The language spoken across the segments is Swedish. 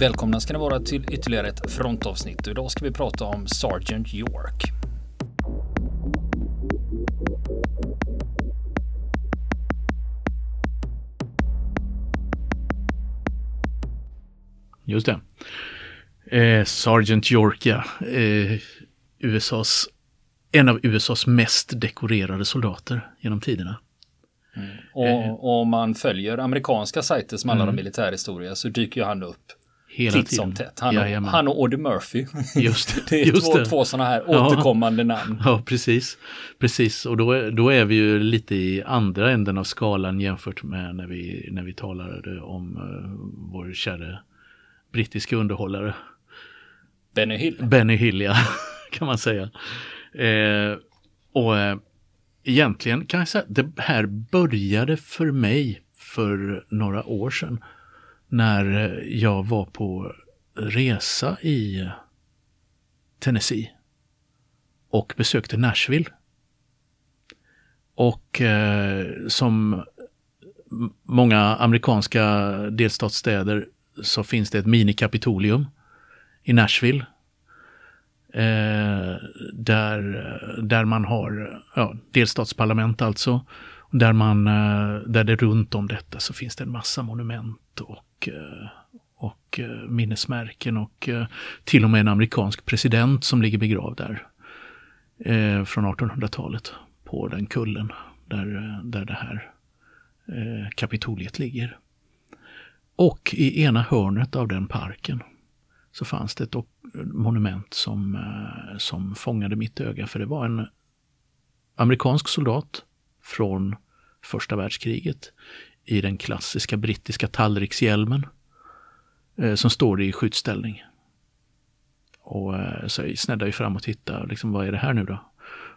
Välkomna ska ni vara till ytterligare ett frontavsnitt. Idag ska vi prata om Sergeant York. Just det. Eh, Sergeant York, ja. Eh, USAs, en av USAs mest dekorerade soldater genom tiderna. Mm. Och om man följer amerikanska sajter som handlar mm. om militärhistoria så dyker ju han upp Hela titt som tätt. Han, och, han och Audie Murphy. Just, det är just två, det. två sådana här ja. återkommande namn. Ja, precis. Precis, och då, då är vi ju lite i andra änden av skalan jämfört med när vi, när vi talade om uh, vår kära brittiska underhållare. Benny Hill. Benny Hill, ja, kan man säga. Eh, och eh, egentligen kan jag säga att det här började för mig för några år sedan när jag var på resa i Tennessee och besökte Nashville. Och eh, som många amerikanska delstatsstäder så finns det ett minikapitolium i Nashville. Eh, där, där man har ja, delstatsparlament alltså. Där, man, eh, där det runt om detta så finns det en massa monument och, eh, och eh, minnesmärken och till och med en amerikansk president som ligger begravd där. Från 1800-talet på den kullen där, där det här kapitoliet ligger. Och i ena hörnet av den parken så fanns det ett monument som, som fångade mitt öga. För det var en amerikansk soldat från första världskriget i den klassiska brittiska tallrikshjälmen eh, som står i skyddsställning. Och eh, så jag sneddade fram och tittade, liksom, vad är det här nu då?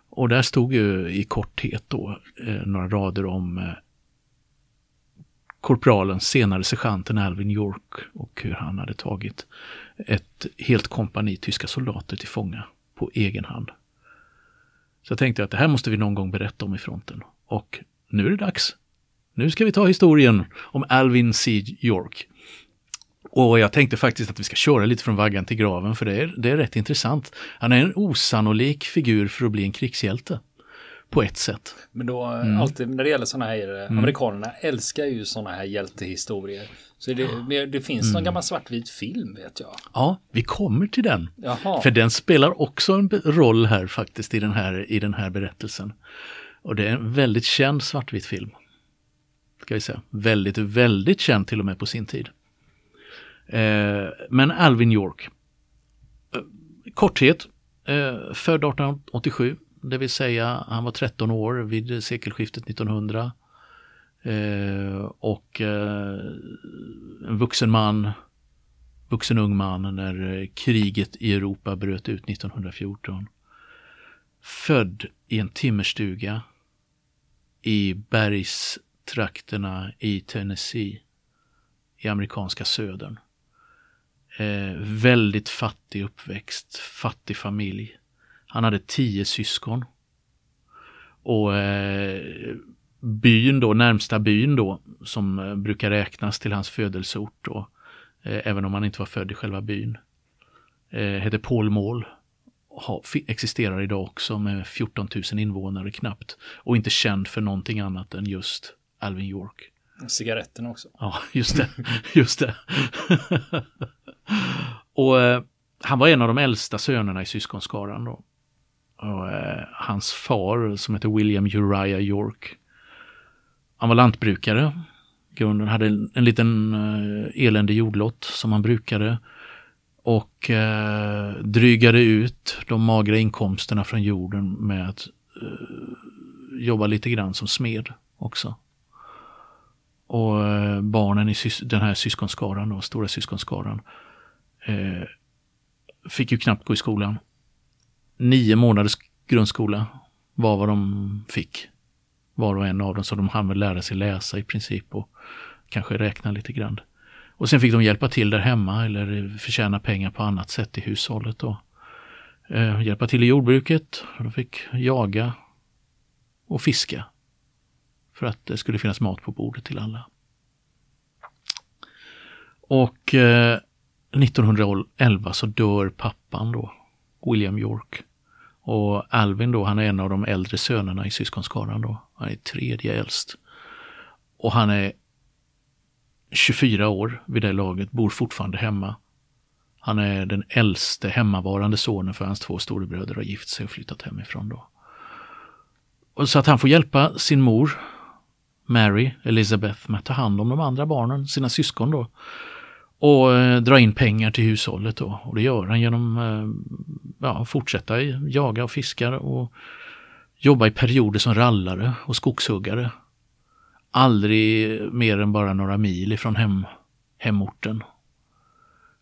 Och där stod ju i korthet då eh, några rader om eh, korpralen, senare sergeanten Alvin York och hur han hade tagit ett helt kompani tyska soldater till fånga på egen hand. Så jag tänkte att det här måste vi någon gång berätta om i fronten. Och nu är det dags. Nu ska vi ta historien om Alvin C. York. Och jag tänkte faktiskt att vi ska köra lite från vaggan till graven för det är, det är rätt intressant. Han är en osannolik figur för att bli en krigshjälte. På ett sätt. Men då mm. alltid när det gäller sådana här, mm. amerikanerna älskar ju sådana här hjältehistorier. Så det, det finns mm. någon gammal svartvit film vet jag. Ja, vi kommer till den. Jaha. För den spelar också en roll här faktiskt i den här, i den här berättelsen. Och det är en väldigt känd svartvit film. Ska vi säga. Väldigt, väldigt känd till och med på sin tid. Eh, men Alvin York. Eh, korthet. Eh, född 1887. Det vill säga han var 13 år vid sekelskiftet 1900. Eh, och eh, en vuxen man, vuxen ung man när eh, kriget i Europa bröt ut 1914. Född i en timmerstuga i bergstrakterna i Tennessee i amerikanska södern. Eh, väldigt fattig uppväxt, fattig familj. Han hade tio syskon. Och eh, byn då, närmsta byn då, som eh, brukar räknas till hans födelseort då, eh, även om han inte var född i själva byn, eh, hette Pålmål ha, existerar idag också med 14 000 invånare knappt. Och inte känd för någonting annat än just Alvin York. Cigaretten också. Ja, just det. Just det. och eh, han var en av de äldsta sönerna i syskonskaran då. Och, eh, hans far som heter William Uriah York. Han var lantbrukare. Grunden hade en, en liten eh, eländig jordlott som han brukade och eh, drygade ut de magra inkomsterna från jorden med att eh, jobba lite grann som smed också. Och eh, barnen i den här syskonskaran, då, stora syskonskaran, eh, fick ju knappt gå i skolan. Nio månaders grundskola var vad de fick. Var och en av dem, så de hann väl lära sig läsa i princip och kanske räkna lite grann. Och sen fick de hjälpa till där hemma eller förtjäna pengar på annat sätt i hushållet. Då. Eh, hjälpa till i jordbruket. De fick jaga och fiska. För att det skulle finnas mat på bordet till alla. Och eh, 1911 så dör pappan då, William York. Och Alvin då, han är en av de äldre sönerna i syskonskaran då. Han är tredje äldst. Och han är 24 år vid det laget, bor fortfarande hemma. Han är den äldste hemmavarande sonen för hans två storebröder har gift sig och flyttat hemifrån då. Och så att han får hjälpa sin mor, Mary Elizabeth, med att ta hand om de andra barnen, sina syskon då. Och eh, dra in pengar till hushållet då. Och det gör han genom eh, ja, fortsätta jaga och fiska och jobba i perioder som rallare och skogshuggare. Aldrig mer än bara några mil ifrån hem, hemorten.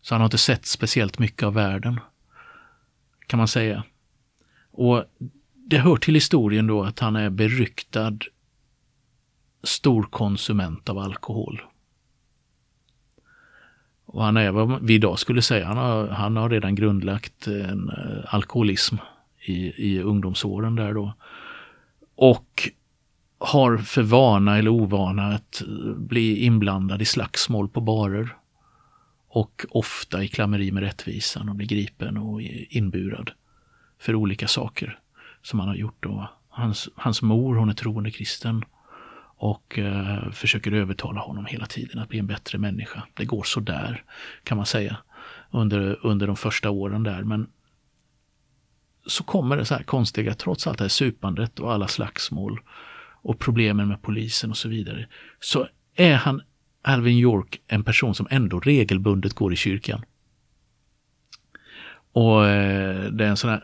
Så han har inte sett speciellt mycket av världen, kan man säga. Och det hör till historien då att han är beryktad storkonsument av alkohol. Och han är vad vi idag skulle säga, han har, han har redan grundlagt en eh, alkoholism i, i ungdomsåren där då. Och har för vana eller ovana att eh, bli inblandad i slagsmål på barer. Och ofta i klammeri med rättvisan och blir gripen och inburad för olika saker som han har gjort. Då. Hans, hans mor, hon är troende kristen och eh, försöker övertala honom hela tiden att bli en bättre människa. Det går så där kan man säga under, under de första åren där. Men så kommer det så här konstiga, trots allt det här supandet och alla slagsmål och problemen med polisen och så vidare, så är han, Alvin York, en person som ändå regelbundet går i kyrkan. Och eh, det är en sån här,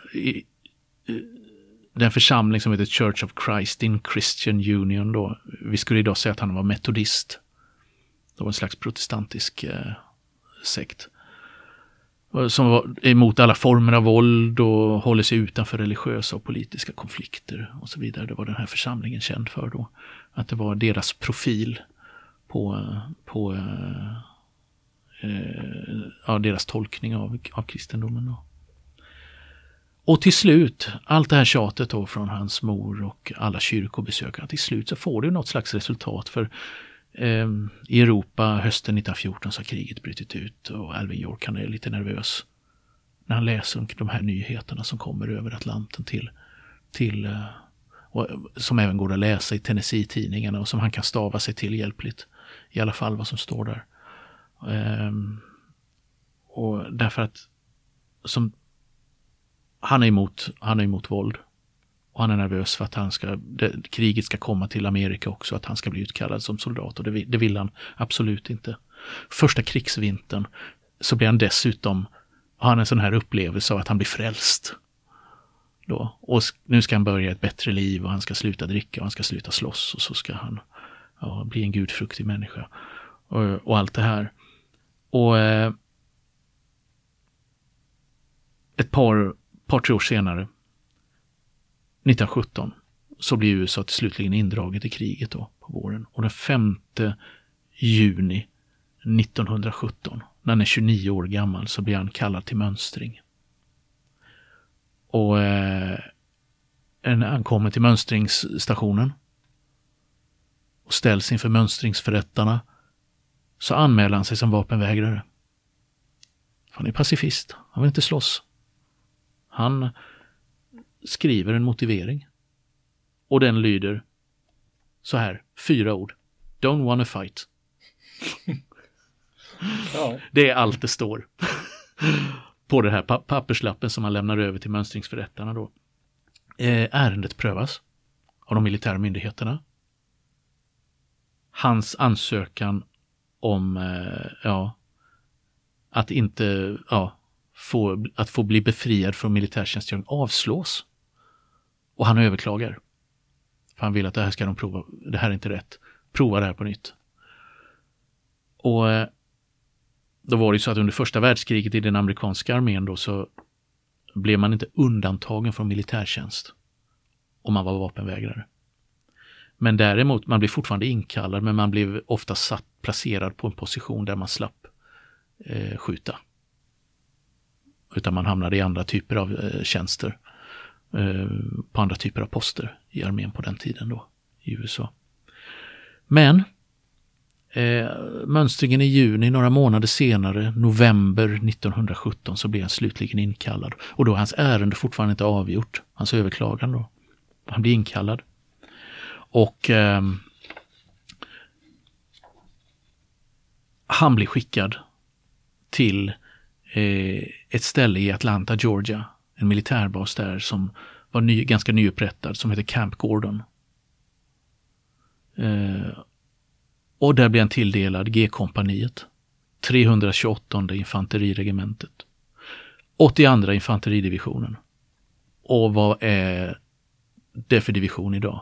den församling som heter Church of Christ in Christian Union då. Vi skulle idag säga att han var metodist. Det var en slags protestantisk eh, sekt. Som var emot alla former av våld och håller sig utanför religiösa och politiska konflikter och så vidare. Det var den här församlingen känd för då. Att det var deras profil på, på eh, eh, ja, deras tolkning av, av kristendomen. Då. Och till slut, allt det här tjatet då från hans mor och alla kyrkobesökare, till slut så får det något slags resultat. För Ehm, i Europa hösten 1914 så har kriget brutit ut och Alvin York han är lite nervös när han läser de här nyheterna som kommer över Atlanten till, till eh, och, som även går att läsa i Tennessee-tidningarna och som han kan stava sig till hjälpligt. I alla fall vad som står där. Ehm, och därför att som han är emot, han är emot våld. Och han är nervös för att han ska, det, kriget ska komma till Amerika också, att han ska bli utkallad som soldat. Och det, det vill han absolut inte. Första krigsvintern så blir han dessutom, har han en sån här upplevelse av att han blir frälst. Då. Och nu ska han börja ett bättre liv och han ska sluta dricka och han ska sluta slåss och så ska han ja, bli en gudfruktig människa. Och, och allt det här. Och eh, ett par par, tre år senare, 1917, så blir USA till slutligen indraget i kriget då på våren. Och den 5 juni 1917, när han är 29 år gammal, så blir han kallad till mönstring. Och eh, när han kommer till mönstringsstationen och ställs inför mönstringsförrättarna så anmäler han sig som vapenvägrare. Han är pacifist, han vill inte slåss. Han skriver en motivering. Och den lyder så här, fyra ord. Don't wanna fight. ja. Det är allt det står. på den här papperslappen som man lämnar över till mönstringsförrättarna då. Eh, ärendet prövas av de militära myndigheterna. Hans ansökan om eh, ja, att inte ja, få, att få bli befriad från militärtjänstgöring avslås. Och han överklagar. För han vill att det här ska de prova, det här är inte rätt. Prova det här på nytt. Och eh, då var det ju så att under första världskriget i den amerikanska armén då så blev man inte undantagen från militärtjänst om man var vapenvägrare. Men däremot, man blev fortfarande inkallad men man blev ofta satt, placerad på en position där man slapp eh, skjuta. Utan man hamnade i andra typer av eh, tjänster. Eh, på andra typer av poster i armén på den tiden då, i USA. Men Eh, mönstringen i juni, några månader senare, november 1917, så blir han slutligen inkallad. Och då är hans ärende fortfarande inte avgjort, hans överklagan då. Han blir inkallad. Och eh, han blir skickad till eh, ett ställe i Atlanta, Georgia. En militärbas där som var ny, ganska nyupprättad, som heter Camp Gordon. Eh, och där blev han tilldelad G-kompaniet, 328 infanteriregementet, 82 infanteridivisionen. Och vad är det för division idag?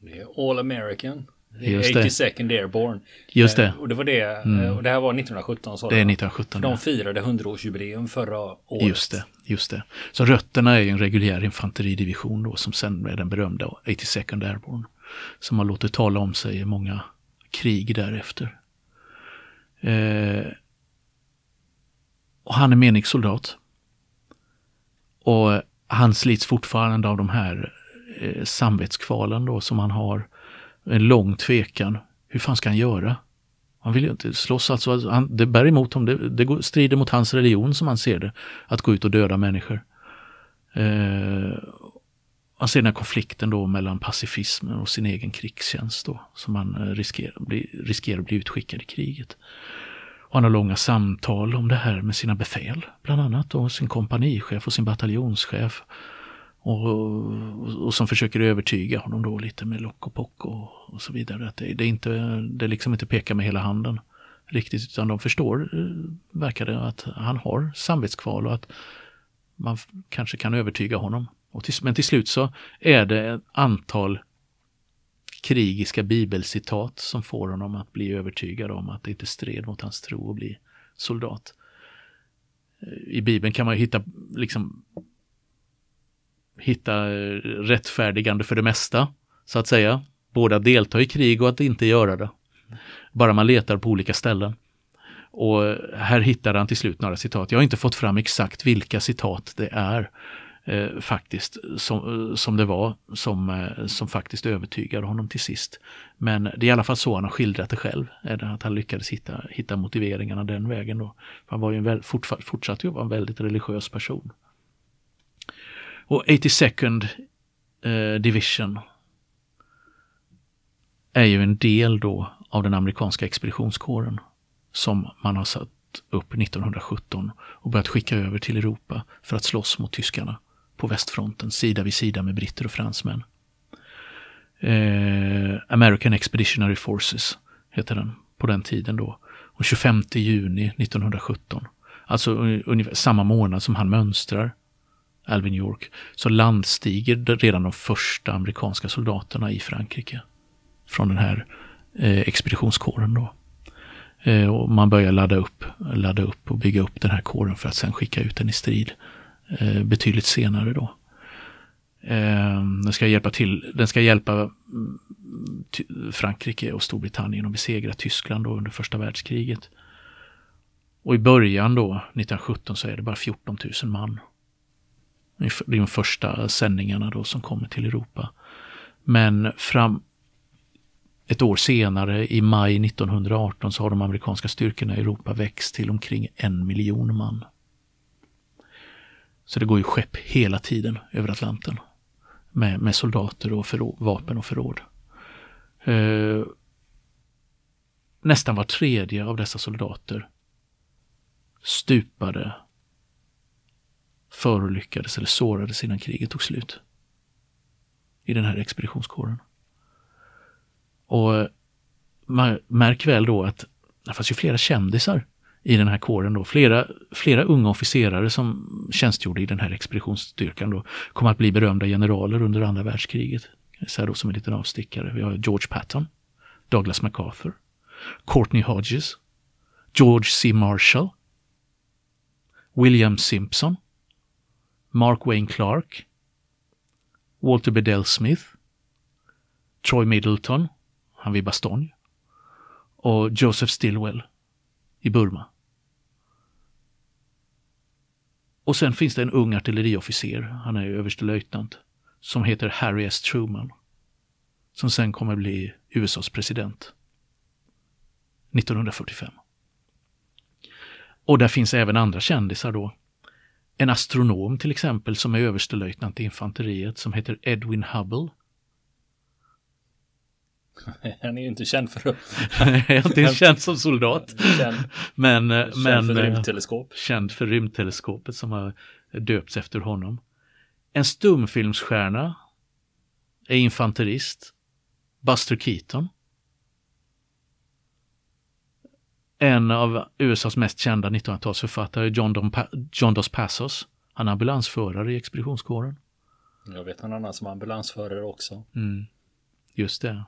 Det är All American. Just 82nd Airborne. Just det. Eh, och det var det. Mm. Eh, och det här var 1917. Så det är 1917. De firade 100-årsjubileum förra året. Just det, just det. Så rötterna är ju en reguljär infanteridivision då som sen är den berömda 82nd Airborne. Som har låtit tala om sig i många krig därefter. Eh, och han är menig soldat. Och han slits fortfarande av de här eh, samvetskvalen då som han har. En lång tvekan. Hur fan ska han göra? Han vill ju inte slåss, alltså, alltså han, det bär emot honom, det, det strider mot hans religion som han ser det. Att gå ut och döda människor. Eh, man ser den här konflikten då mellan pacifismen och sin egen krigstjänst då, som han eh, riskerar, bli, riskerar att bli utskickad i kriget. Och han har långa samtal om det här med sina befäl, bland annat, och sin kompanichef och sin bataljonschef. Och, och, och, som försöker övertyga honom då lite med lock och pock och, och så vidare. Att det, det, inte, det liksom inte pekar med hela handen riktigt, utan de förstår, eh, verkar det, att han har samvetskval och att man kanske kan övertyga honom. Till, men till slut så är det ett antal krigiska bibelcitat som får honom att bli övertygad om att det inte stred mot hans tro att bli soldat. Eh, I Bibeln kan man hitta, liksom, hitta rättfärdigande för det mesta, så att säga. Både att delta i krig och att inte göra det. Bara man letar på olika ställen. Och här hittar han till slut några citat. Jag har inte fått fram exakt vilka citat det är eh, faktiskt som, eh, som det var som, eh, som faktiskt övertygade honom till sist. Men det är i alla fall så han har skildrat det själv, är det att han lyckades hitta, hitta motiveringarna den vägen. Då. Han var ju en väl, fortsatt, fortsatte ju vara en väldigt religiös person. Och 82nd eh, Division är ju en del då av den amerikanska expeditionskåren som man har satt upp 1917 och börjat skicka över till Europa för att slåss mot tyskarna på västfronten sida vid sida med britter och fransmän. Eh, American Expeditionary Forces heter den på den tiden då. Och 25 juni 1917, alltså ungefär samma månad som han mönstrar, Alvin York, så landstiger redan de första amerikanska soldaterna i Frankrike från den här eh, expeditionskåren då. Eh, och man börjar ladda upp, ladda upp och bygga upp den här kåren för att sen skicka ut den i strid eh, betydligt senare då. Eh, den ska hjälpa till, den ska hjälpa mm, Frankrike och Storbritannien att besegra Tyskland då under första världskriget. Och i början då, 1917, så är det bara 14 000 man. Det är de första sändningarna då som kommer till Europa. Men fram ett år senare, i maj 1918, så har de amerikanska styrkorna i Europa växt till omkring en miljon man. Så det går ju skepp hela tiden över Atlanten med, med soldater och förråd, vapen och förråd. Eh, nästan var tredje av dessa soldater stupade, förolyckades eller sårades innan kriget tog slut. I den här expeditionskåren. Och eh, märk väl då att det fanns ju flera kändisar i den här kåren. Då. Flera, flera unga officerare som tjänstgjorde i den här expeditionsstyrkan då, kom att bli berömda generaler under andra världskriget. Så här då som en liten avstickare. Vi har George Patton, Douglas MacArthur, Courtney Hodges, George C. Marshall, William Simpson, Mark Wayne Clark, Walter Bedell Smith, Troy Middleton, han vid Bastogne, och Joseph Stilwell i Burma. Och sen finns det en ung artilleriofficer, han är överstelöjtnant, som heter Harry S. Truman. Som sen kommer bli USAs president. 1945. Och där finns även andra kändisar då. En astronom till exempel som är överstelöjtnant i infanteriet som heter Edwin Hubble. Han är ju inte känd för att... Han är inte känd som soldat. Känd, men, känd men, för rymdteleskop. Känd för rymdteleskopet som har döpts efter honom. En stumfilmsstjärna är infanterist. Buster Keaton. En av USAs mest kända 1900-talsförfattare, John, John Dos Passos. Han är ambulansförare i expeditionskåren. Jag vet en annan som är ambulansförare också. Mm. Just det.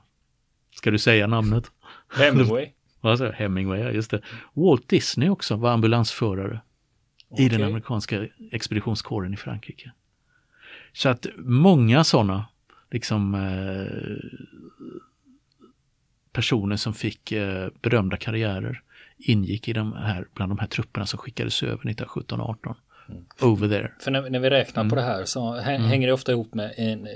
Ska du säga namnet? Hemingway. Vad sa Hemingway, ja just det. Walt Disney också var ambulansförare okay. i den amerikanska expeditionskåren i Frankrike. Så att många sådana liksom eh, personer som fick eh, berömda karriärer ingick i de här, bland de här trupperna som skickades över 1917-18. Mm. Over there. För när, när vi räknar mm. på det här så mm. hänger det ofta ihop med en,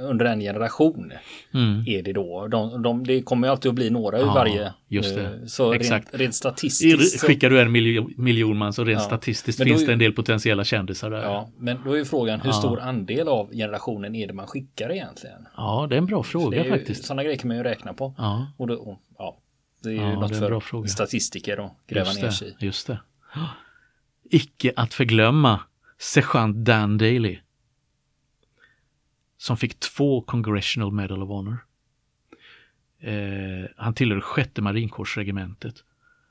under en generation. Mm. Är det då. De, de, det kommer ju alltid att bli några ur ja, varje. Just det. Eh, så Exakt. Rent, rent statistiskt. Så... Skickar du en miljon, miljon man så rent ja. statistiskt finns är, det en del potentiella kändisar där. Ja, men då är frågan hur ja. stor andel av generationen är det man skickar egentligen? Ja, det är en bra fråga faktiskt. Sådana grejer kan man ju räkna på. Ja. Och då, och, ja, det är ju ja, något för statistiker att gräva just ner sig i. Just det. Icke att förglömma sergeant Dan Daly. Som fick två Congressional Medal of Honor. Eh, han tillhörde sjätte marinkårsregementet.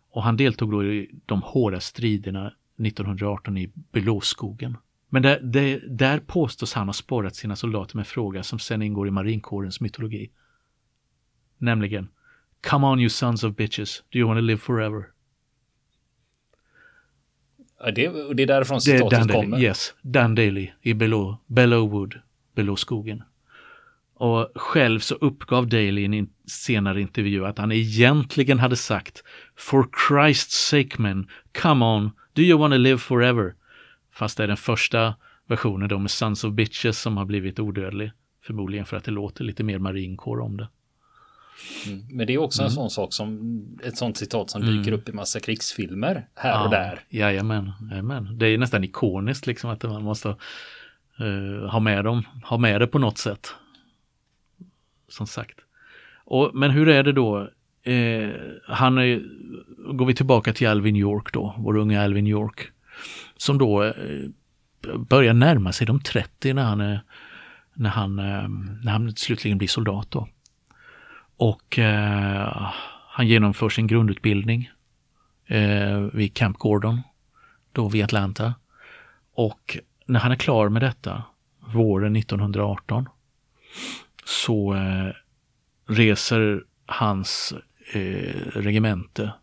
Och han deltog då i de hårda striderna 1918 i Belåskogen. Men där, där, där påstås han ha spårat sina soldater med en fråga som sen ingår i marinkårens mytologi. Nämligen Come on you sons of bitches, do you want to live forever? Ja, det, det är därifrån citatet kommer? Yes, Dan Daly i Below, Bellowwood, Bellowskogen. Och själv så uppgav Daly i en senare intervju att han egentligen hade sagt For Christ's sake men, come on, do you want to live forever? Fast det är den första versionen då med Sons of Bitches som har blivit odödlig. Förmodligen för att det låter lite mer marinkår om det. Mm. Men det är också mm. en sån sak som ett sånt citat som dyker mm. upp i massa krigsfilmer här ja, och där. Jajamän, jajamän. Det är nästan ikoniskt liksom att man måste uh, ha med dem, ha med det på något sätt. Som sagt. Och, men hur är det då? Eh, han är, går vi tillbaka till Alvin York då, vår unga Alvin York. Som då eh, börjar närma sig de 30 när han, är, när han, eh, när han slutligen blir soldat då. Och eh, han genomför sin grundutbildning eh, vid Camp Gordon, då vid Atlanta. Och när han är klar med detta, våren 1918, så eh, reser hans eh, regemente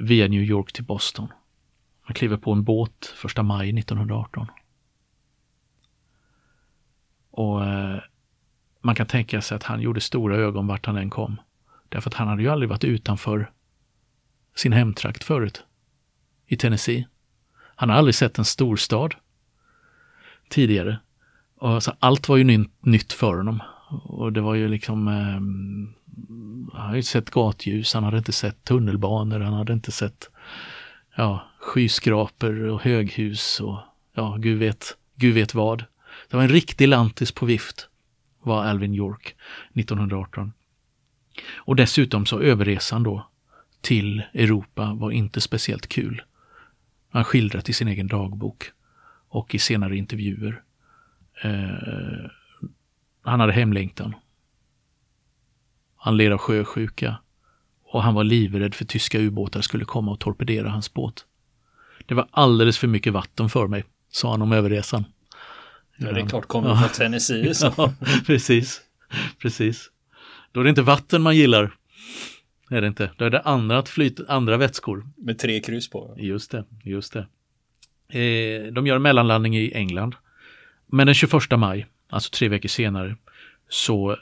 via New York till Boston. Han kliver på en båt första maj 1918. Och eh, man kan tänka sig att han gjorde stora ögon vart han än kom. Därför att han hade ju aldrig varit utanför sin hemtrakt förut. I Tennessee. Han har aldrig sett en storstad tidigare. Och alltså, allt var ju nytt för honom. Och det var ju liksom, eh, han hade ju sett gatljus, han hade inte sett tunnelbanor, han hade inte sett ja, skyskrapor och höghus och ja, gud vet, gud vet vad. Det var en riktig lantis på vift var Alvin York 1918. Och dessutom så överresan då till Europa var inte speciellt kul. Han skildrat i sin egen dagbok och i senare intervjuer. Eh, han hade hemlängtan. Han led av sjösjuka och han var livrädd för tyska ubåtar skulle komma och torpedera hans båt. Det var alldeles för mycket vatten för mig, sa han om överresan. Ja, det är klart, kommer ja. från Tennessee. Så. Ja, precis, precis. Då är det inte vatten man gillar. Är det inte. Då är det andra, flyt, andra vätskor. Med tre kryss på. Just det, just det. Eh, de gör mellanlandning i England. Men den 21 maj, alltså tre veckor senare, så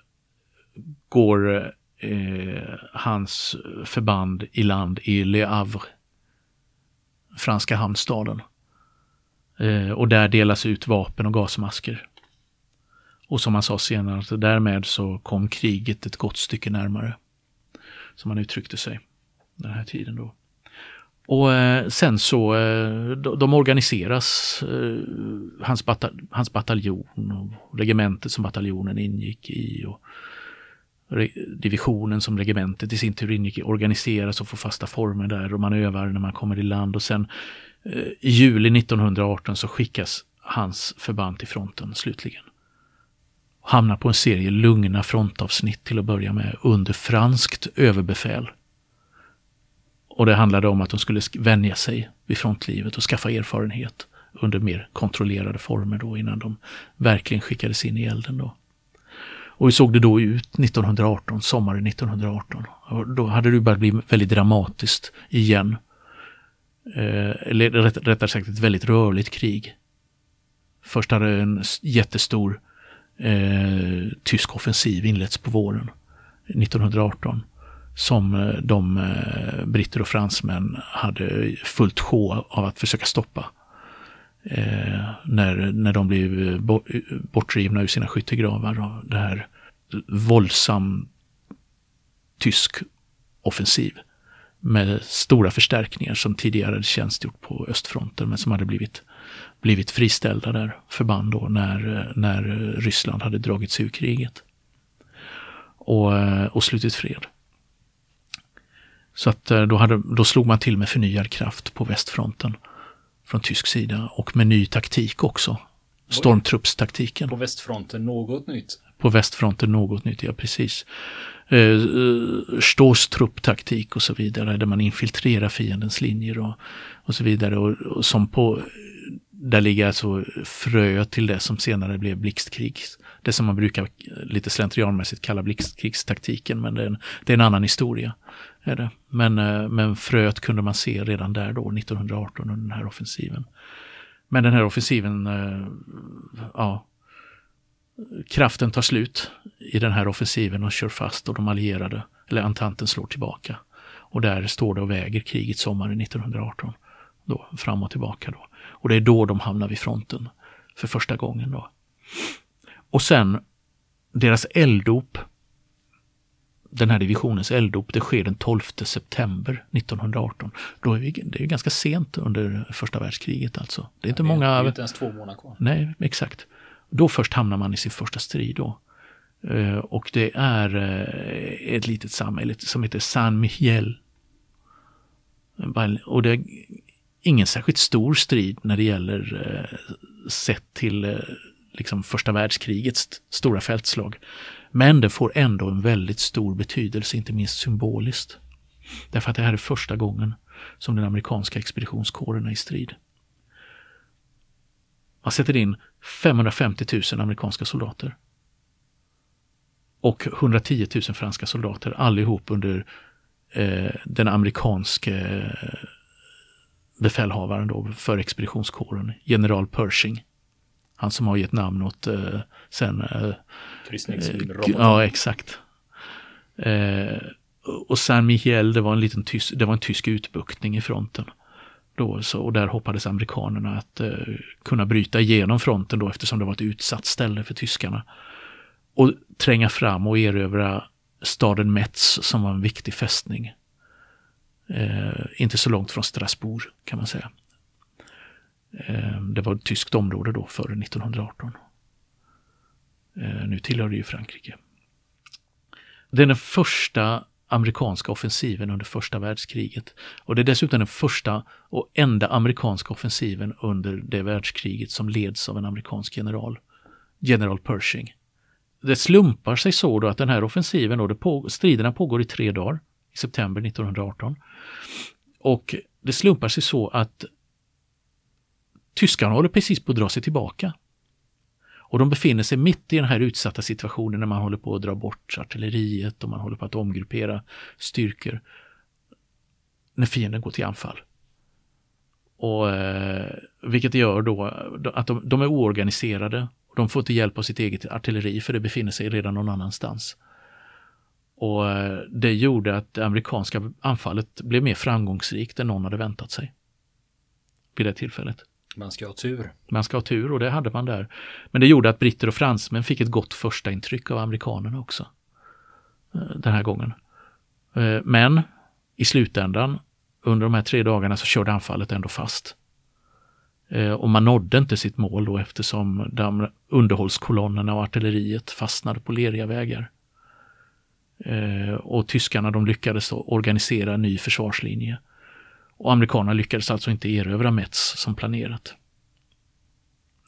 går eh, hans förband i land i Le Havre, franska hamnstaden. Eh, och där delas ut vapen och gasmasker. Och som han sa senare, därmed så kom kriget ett gott stycke närmare. Som han uttryckte sig. Den här tiden då. Och eh, sen så, eh, de, organiseras, hans, batal hans bataljon och regementet som bataljonen ingick i och divisionen som regementet i sin tur ingick i organiseras och får fasta former där och man övar när man kommer i land och sen Eh, i juli 1918 så skickas hans förband till fronten slutligen. Hamnar på en serie lugna frontavsnitt till att börja med under franskt överbefäl. Och det handlade om att de skulle vänja sig vid frontlivet och skaffa erfarenhet under mer kontrollerade former då innan de verkligen skickades in i elden då. Och hur såg det då ut 1918, sommaren 1918? Och då hade det börjat bli väldigt dramatiskt igen. Eh, eller rätt, rättare sagt ett väldigt rörligt krig. Först hade en jättestor eh, tysk offensiv inletts på våren 1918 som eh, de eh, britter och fransmän hade fullt sjå av att försöka stoppa. Eh, när, när de blev eh, bortdrivna ur sina skyttegravar. av det här våldsam tysk offensiv med stora förstärkningar som tidigare hade tjänstgjort på östfronten men som hade blivit, blivit friställda där, förband då, när, när Ryssland hade dragit sig ur kriget. Och, och slutit fred. Så att eh, då, hade, då slog man till med förnyad kraft på västfronten från tysk sida och med ny taktik också. Stormtruppstaktiken. På västfronten något nytt? På västfronten något nytt, ja precis. Eh, trupptaktik och så vidare, där man infiltrerar fiendens linjer och, och så vidare. Och, och, som på, där ligger alltså fröet till det som senare blev blixtkrig. Det som man brukar lite slentrianmässigt kalla blixtkrigstaktiken, men det är en, det är en annan historia. Är det. Men, eh, men fröet kunde man se redan där då, 1918, under den här offensiven. Men den här offensiven, eh, ja, kraften tar slut i den här offensiven och kör fast och de allierade, eller entanten slår tillbaka. Och där står det och väger kriget sommaren 1918. Då, fram och tillbaka då. Och det är då de hamnar vid fronten för första gången då. Och sen deras elddop den här divisionens elddop, det sker den 12 september 1918. Då är vi, det är ganska sent under första världskriget alltså. Det är inte ja, många... Det är inte ens två månader kvar. Nej, exakt. Då först hamnar man i sin första strid då. Eh, och det är eh, ett litet samhälle som heter San Miguel. Och det är ingen särskilt stor strid när det gäller eh, sett till liksom första världskrigets stora fältslag. Men det får ändå en väldigt stor betydelse, inte minst symboliskt. Därför att det här är första gången som den amerikanska expeditionskåren är i strid. Man sätter in 550 000 amerikanska soldater. Och 110 000 franska soldater, allihop under eh, den amerikanske eh, befälhavaren då för expeditionskåren, general Pershing. Han som har gett namn åt eh, sen... Eh, Kryssningsroboten. Ja, exakt. Eh, och San Miguel, det var en liten tysk, det var en tysk utbuktning i fronten. Då, så, och där hoppades amerikanerna att eh, kunna bryta igenom fronten då eftersom det var ett utsatt ställe för tyskarna. Och tränga fram och erövra staden Metz som var en viktig fästning. Eh, inte så långt från Strasbourg kan man säga. Eh, det var ett tyskt område då före 1918. Eh, nu tillhör det ju Frankrike. Det är den första amerikanska offensiven under första världskriget. Och det är dessutom den första och enda amerikanska offensiven under det världskriget som leds av en amerikansk general, general Pershing. Det slumpar sig så då att den här offensiven, då, det på, striderna pågår i tre dagar, i september 1918. Och det slumpar sig så att tyskarna håller precis på att dra sig tillbaka. Och de befinner sig mitt i den här utsatta situationen när man håller på att dra bort artilleriet och man håller på att omgruppera styrkor. När fienden går till anfall. Och, eh, vilket gör då att de, de är oorganiserade. Och de får inte hjälp av sitt eget artilleri för det befinner sig redan någon annanstans. Och eh, det gjorde att det amerikanska anfallet blev mer framgångsrikt än någon hade väntat sig. Vid det tillfället. Man ska ha tur. Man ska ha tur och det hade man där. Men det gjorde att britter och fransmän fick ett gott första intryck av amerikanerna också. Eh, den här gången. Eh, men i slutändan, under de här tre dagarna, så körde anfallet ändå fast. Eh, och man nådde inte sitt mål då eftersom de underhållskolonnerna och artilleriet fastnade på leriga vägar. Och tyskarna de lyckades organisera en ny försvarslinje. Och amerikanerna lyckades alltså inte erövra Metz som planerat.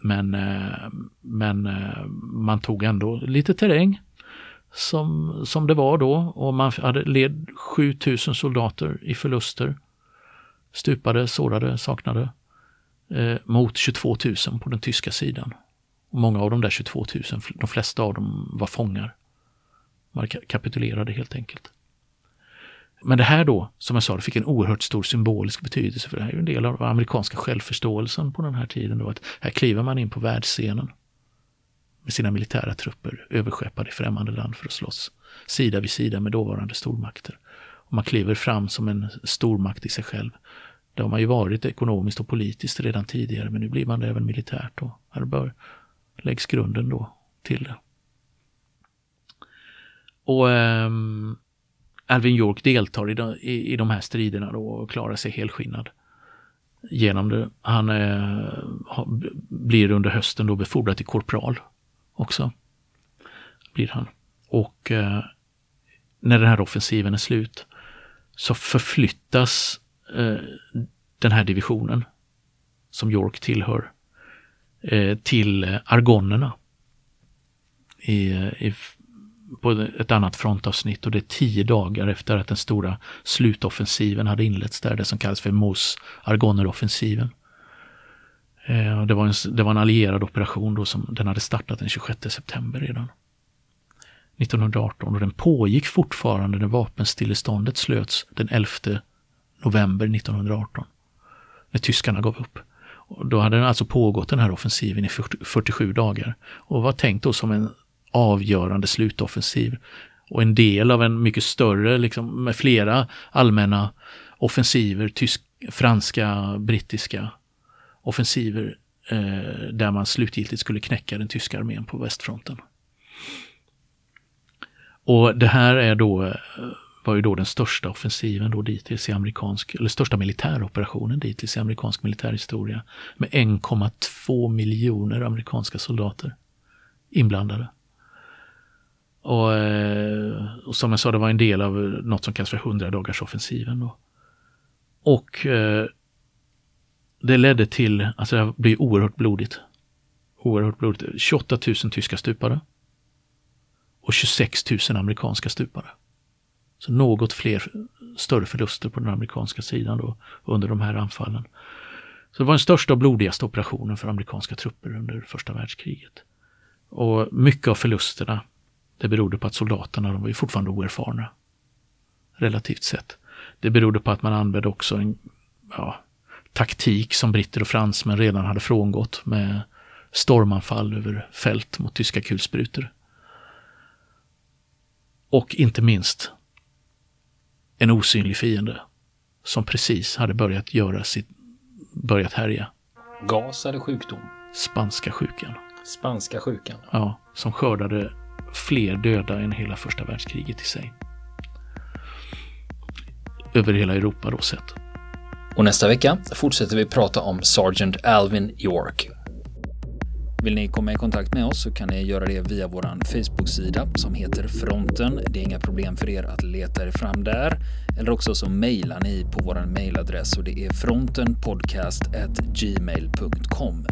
Men, eh, men eh, man tog ändå lite terräng som, som det var då och man hade led 7000 soldater i förluster. Stupade, sårade, saknade eh, mot 22 000 på den tyska sidan. Och många av de där 22 000, de flesta av dem var fångar. Man kapitulerade helt enkelt. Men det här då, som jag sa, det fick en oerhört stor symbolisk betydelse för det här är ju en del av amerikanska självförståelsen på den här tiden. Då, att här kliver man in på världsscenen med sina militära trupper överskeppade i främmande land för att slåss sida vid sida med dåvarande stormakter. Och man kliver fram som en stormakt i sig själv. Det har man ju varit ekonomiskt och politiskt redan tidigare, men nu blir man det även militärt. Och här bör, läggs grunden då till det. Och um, Alvin York deltar i de, i, i de här striderna då och klarar sig helskinnad genom det. Han eh, blir under hösten då befordrad till korpral också. Blir han. Och eh, när den här offensiven är slut så förflyttas eh, den här divisionen som York tillhör eh, till eh, argonerna i, eh, i, på ett annat frontavsnitt och det är tio dagar efter att den stora slutoffensiven hade inletts där, det som kallas för Mos Argoner-offensiven. Eh, det, var en, det var en allierad operation då som den hade startat den 26 september redan. 1918 och den pågick fortfarande när vapenstilleståndet slöts den 11 november 1918. När tyskarna gav upp. Och då hade den alltså pågått den här offensiven i 47 dagar och var tänkt då som en avgörande slutoffensiv och en del av en mycket större, liksom med flera allmänna offensiver, tysk, franska, brittiska offensiver eh, där man slutgiltigt skulle knäcka den tyska armén på västfronten. Och det här är då, eh, var ju då den största offensiven då dittills i amerikansk, eller största militäroperationen dittills i amerikansk militärhistoria. Med 1,2 miljoner amerikanska soldater inblandade. Och, eh, och, som jag sa, det var en del av något som kallas för 100 dagars offensiven. Då. Och eh, det ledde till, alltså det blev oerhört blodigt. Oerhört blodigt. 28 000 tyska stupade. Och 26 000 amerikanska stupade. Så något fler större förluster på den amerikanska sidan då under de här anfallen. Så det var den största och blodigaste operationen för amerikanska trupper under första världskriget. Och mycket av förlusterna, det berodde på att soldaterna, de var ju fortfarande oerfarna. Relativt sett. Det berodde på att man använde också en, ja, taktik som britter och fransmän redan hade frångått med stormanfall över fält mot tyska kulsprutor. Och inte minst en osynlig fiende som precis hade börjat göra sitt, börjat härja. Gas eller sjukdom? Spanska sjukan. Spanska sjukan? Ja, som skördade fler döda än hela första världskriget i sig. Över hela Europa då sett. Och nästa vecka fortsätter vi prata om Sergeant Alvin York. Vill ni komma i kontakt med oss så kan ni göra det via vår Facebook-sida som heter Fronten. Det är inga problem för er att leta er fram där. Eller också så mejlar ni på vår mejladress och det är frontenpodcast.gmail.com.